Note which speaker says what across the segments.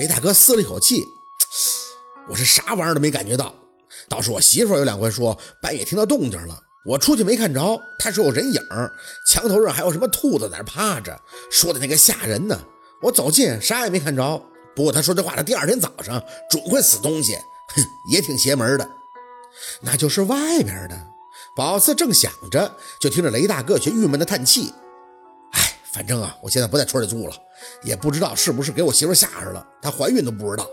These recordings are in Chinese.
Speaker 1: 雷大哥嘶了一口气，我是啥玩意儿都没感觉到，倒是我媳妇有两回说半夜听到动静了，我出去没看着，她说有人影，墙头上还有什么兔子在那趴着，说的那个吓人呢。我走近啥也没看着，不过她说这话的第二天早上准会死东西，哼，也挺邪门的。那就是外边的。宝四正想着，就听着雷大哥却郁闷的叹气。反正啊，我现在不在村里住了，也不知道是不是给我媳妇吓着了，她怀孕都不知道。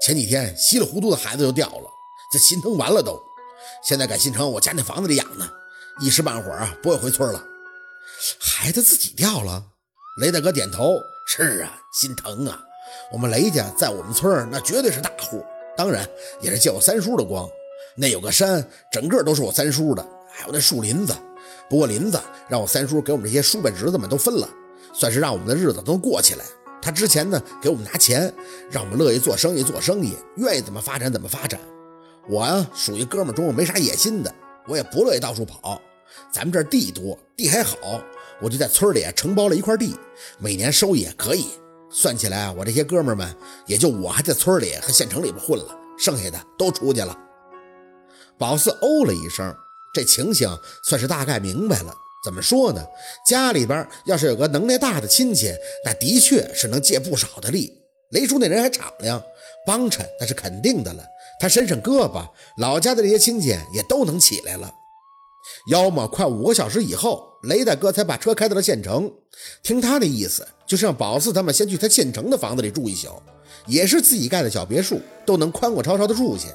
Speaker 1: 前几天稀里糊涂的孩子就掉了，这心疼完了都。现在改新城我家那房子里养呢，一时半会儿啊不会回村了。孩子自己掉了？雷大哥点头。是啊，心疼啊。我们雷家在我们村那绝对是大户，当然也是借我三叔的光。那有个山，整个都是我三叔的。还有那树林子，不过林子让我三叔给我们这些叔伯侄子们都分了，算是让我们的日子都过起来。他之前呢给我们拿钱，让我们乐意做生意做生意，愿意怎么发展怎么发展。我呀属于哥们中没啥野心的，我也不乐意到处跑。咱们这地多，地还好，我就在村里承包了一块地，每年收益也可以。算起来啊，我这些哥们们也就我还在村里和县城里边混了，剩下的都出去了。宝四哦了一声。这情形算是大概明白了。怎么说呢？家里边要是有个能耐大的亲戚，那的确是能借不少的力。雷叔那人还敞亮，帮衬那是肯定的了。他伸伸胳膊，老家的这些亲戚也都能起来了。要么快五个小时以后，雷大哥才把车开到了县城。听他的意思，就是让宝四他们先去他县城的房子里住一宿，也是自己盖的小别墅，都能宽阔超超的住下，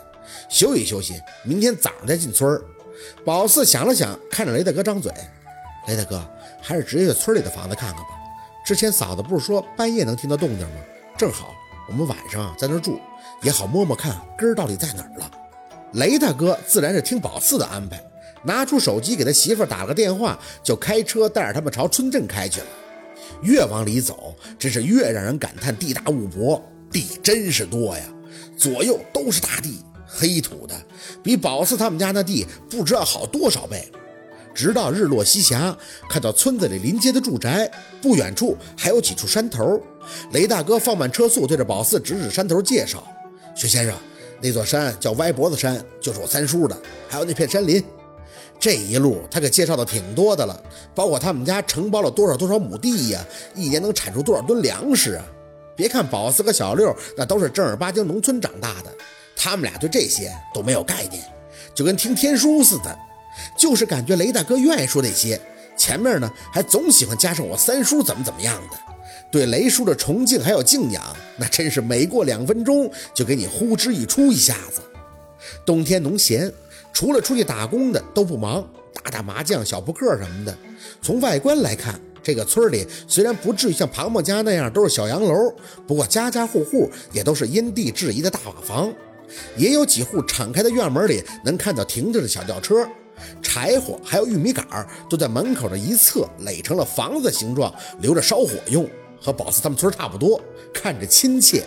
Speaker 1: 休息休息，明天早上再进村。宝四想了想，看着雷大哥张嘴：“雷大哥，还是直接去村里的房子看看吧。之前嫂子不是说半夜能听到动静吗？正好我们晚上在那住，也好摸摸看根儿到底在哪儿了。”雷大哥自然是听宝四的安排，拿出手机给他媳妇打了个电话，就开车带着他们朝村镇开去了。越往里走，真是越让人感叹地大物博，地真是多呀，左右都是大地。黑土的，比宝四他们家那地不知道好多少倍。直到日落西霞，看到村子里临街的住宅，不远处还有几处山头。雷大哥放慢车速，对着宝四指指山头，介绍：“薛先生，那座山叫歪脖子山，就是我三叔的。还有那片山林，这一路他可介绍的挺多的了，包括他们家承包了多少多少亩地呀，一年能产出多少吨粮食啊！别看宝四和小六那都是正儿八经农村长大的。”他们俩对这些都没有概念，就跟听天书似的，就是感觉雷大哥愿意说这些，前面呢还总喜欢加上我三叔怎么怎么样的，对雷叔的崇敬还有敬仰，那真是每过两分钟就给你呼之欲出一下子。冬天农闲，除了出去打工的都不忙，打打麻将、小扑克什么的。从外观来看，这个村里虽然不至于像庞庞家那样都是小洋楼，不过家家户户也都是因地制宜的大瓦房。也有几户敞开的院门里能看到停着的小轿车，柴火还有玉米杆都在门口的一侧垒成了房子形状，留着烧火用，和宝四他们村差不多，看着亲切。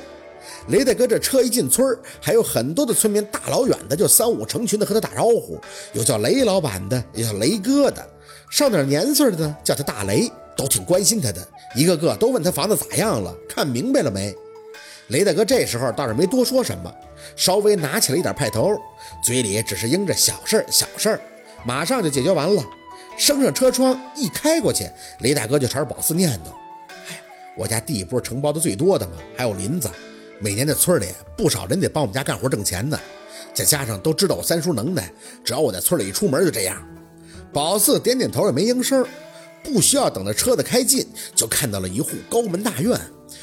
Speaker 1: 雷大哥这车一进村，还有很多的村民大老远的就三五成群的和他打招呼，有叫雷老板的，也叫雷哥的，上点年岁的呢叫他大雷，都挺关心他的，一个个都问他房子咋样了，看明白了没。雷大哥这时候倒是没多说什么，稍微拿起了一点派头，嘴里只是应着小事儿小事儿，马上就解决完了。升上车窗一开过去，雷大哥就朝着宝四念叨：“哎，我家地不是承包的最多的吗？还有林子，每年在村里不少人得帮我们家干活挣钱呢。再加上都知道我三叔能耐，只要我在村里一出门就这样。”宝四点点头也没应声，不需要等着车子开近，就看到了一户高门大院，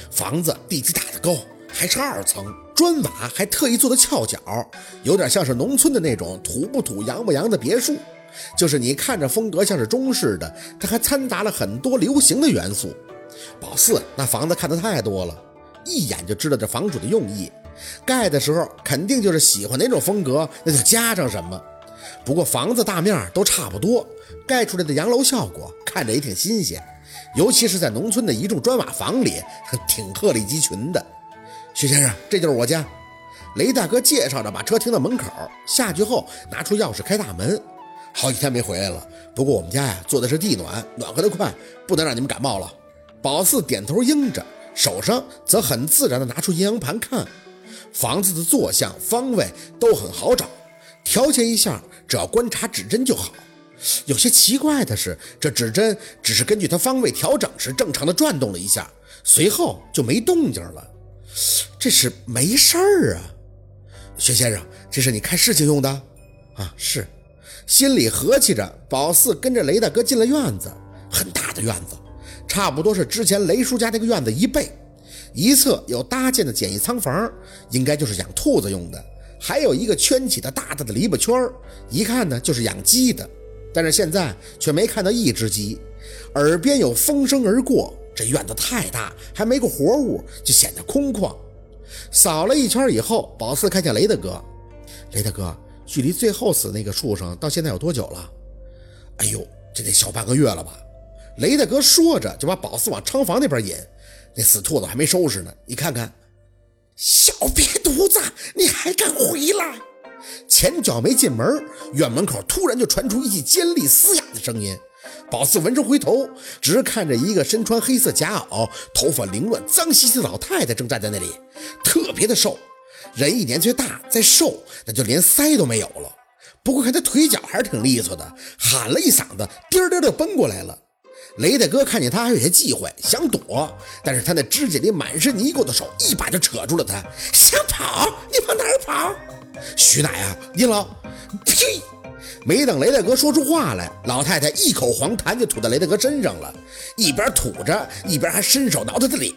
Speaker 1: 房子地基打得高。还是二层砖瓦，还特意做的翘角，有点像是农村的那种土不土、洋不洋的别墅。就是你看着风格像是中式的，它还掺杂了很多流行的元素。宝四那房子看的太多了，一眼就知道这房主的用意。盖的时候肯定就是喜欢哪种风格，那就加上什么。不过房子大面都差不多，盖出来的洋楼效果看着也挺新鲜，尤其是在农村的一幢砖瓦房里，挺鹤立鸡群的。徐先生，这就是我家。雷大哥介绍着，把车停到门口，下去后拿出钥匙开大门。好几天没回来了，不过我们家呀做的是地暖，暖和的快，不能让你们感冒了。宝四点头应着，手上则很自然地拿出阴阳盘看。房子的坐向、方位都很好找，调节一下，只要观察指针就好。有些奇怪的是，这指针只是根据它方位调整时正常的转动了一下，随后就没动静了。这是没事儿啊，薛先生，这是你看事情用的啊？是。心里和气着，宝四跟着雷大哥进了院子，很大的院子，差不多是之前雷叔家那个院子一倍。一侧有搭建的简易仓房，应该就是养兔子用的，还有一个圈起的大大的篱笆圈儿一看呢就是养鸡的。但是现在却没看到一只鸡，耳边有风声而过。这院子太大，还没个活物，就显得空旷。扫了一圈以后，宝四看见雷大哥，雷大哥。距离最后死那个畜生到现在有多久了？哎呦，这得小半个月了吧？雷大哥说着就把宝四往仓房那边引，那死兔子还没收拾呢。你看看，小瘪犊子，你还敢回来？前脚没进门，院门口突然就传出一记尖利嘶哑的声音。宝四闻声回头，直看着一个身穿黑色夹袄、头发凌乱、脏兮兮的老太太正站在那里，特别的瘦。人一年岁大，再瘦，那就连腮都没有了。不过看他腿脚还是挺利索的，喊了一嗓子，颠颠的奔过来了。雷大哥看见他还有些忌讳，想躲，但是他那指甲里满是泥垢的手一把就扯住了他。想跑？你往哪儿跑？徐奶啊，你老……呸！没等雷大哥说出话来，老太太一口黄痰就吐在雷大哥身上了，一边吐着，一边还伸手挠他的脸。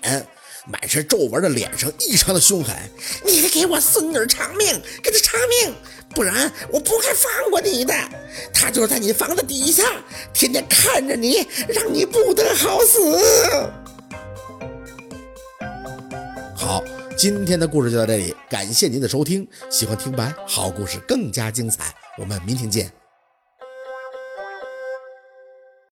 Speaker 1: 满是皱纹的脸上异常的凶狠，你得给我孙女偿命，给她偿命，不然我不会放过你的。他就是在你房子底下，天天看着你，让你不得好死。今天的故事就到这里，感谢您的收听。喜欢听白好故事更加精彩，我们明天见。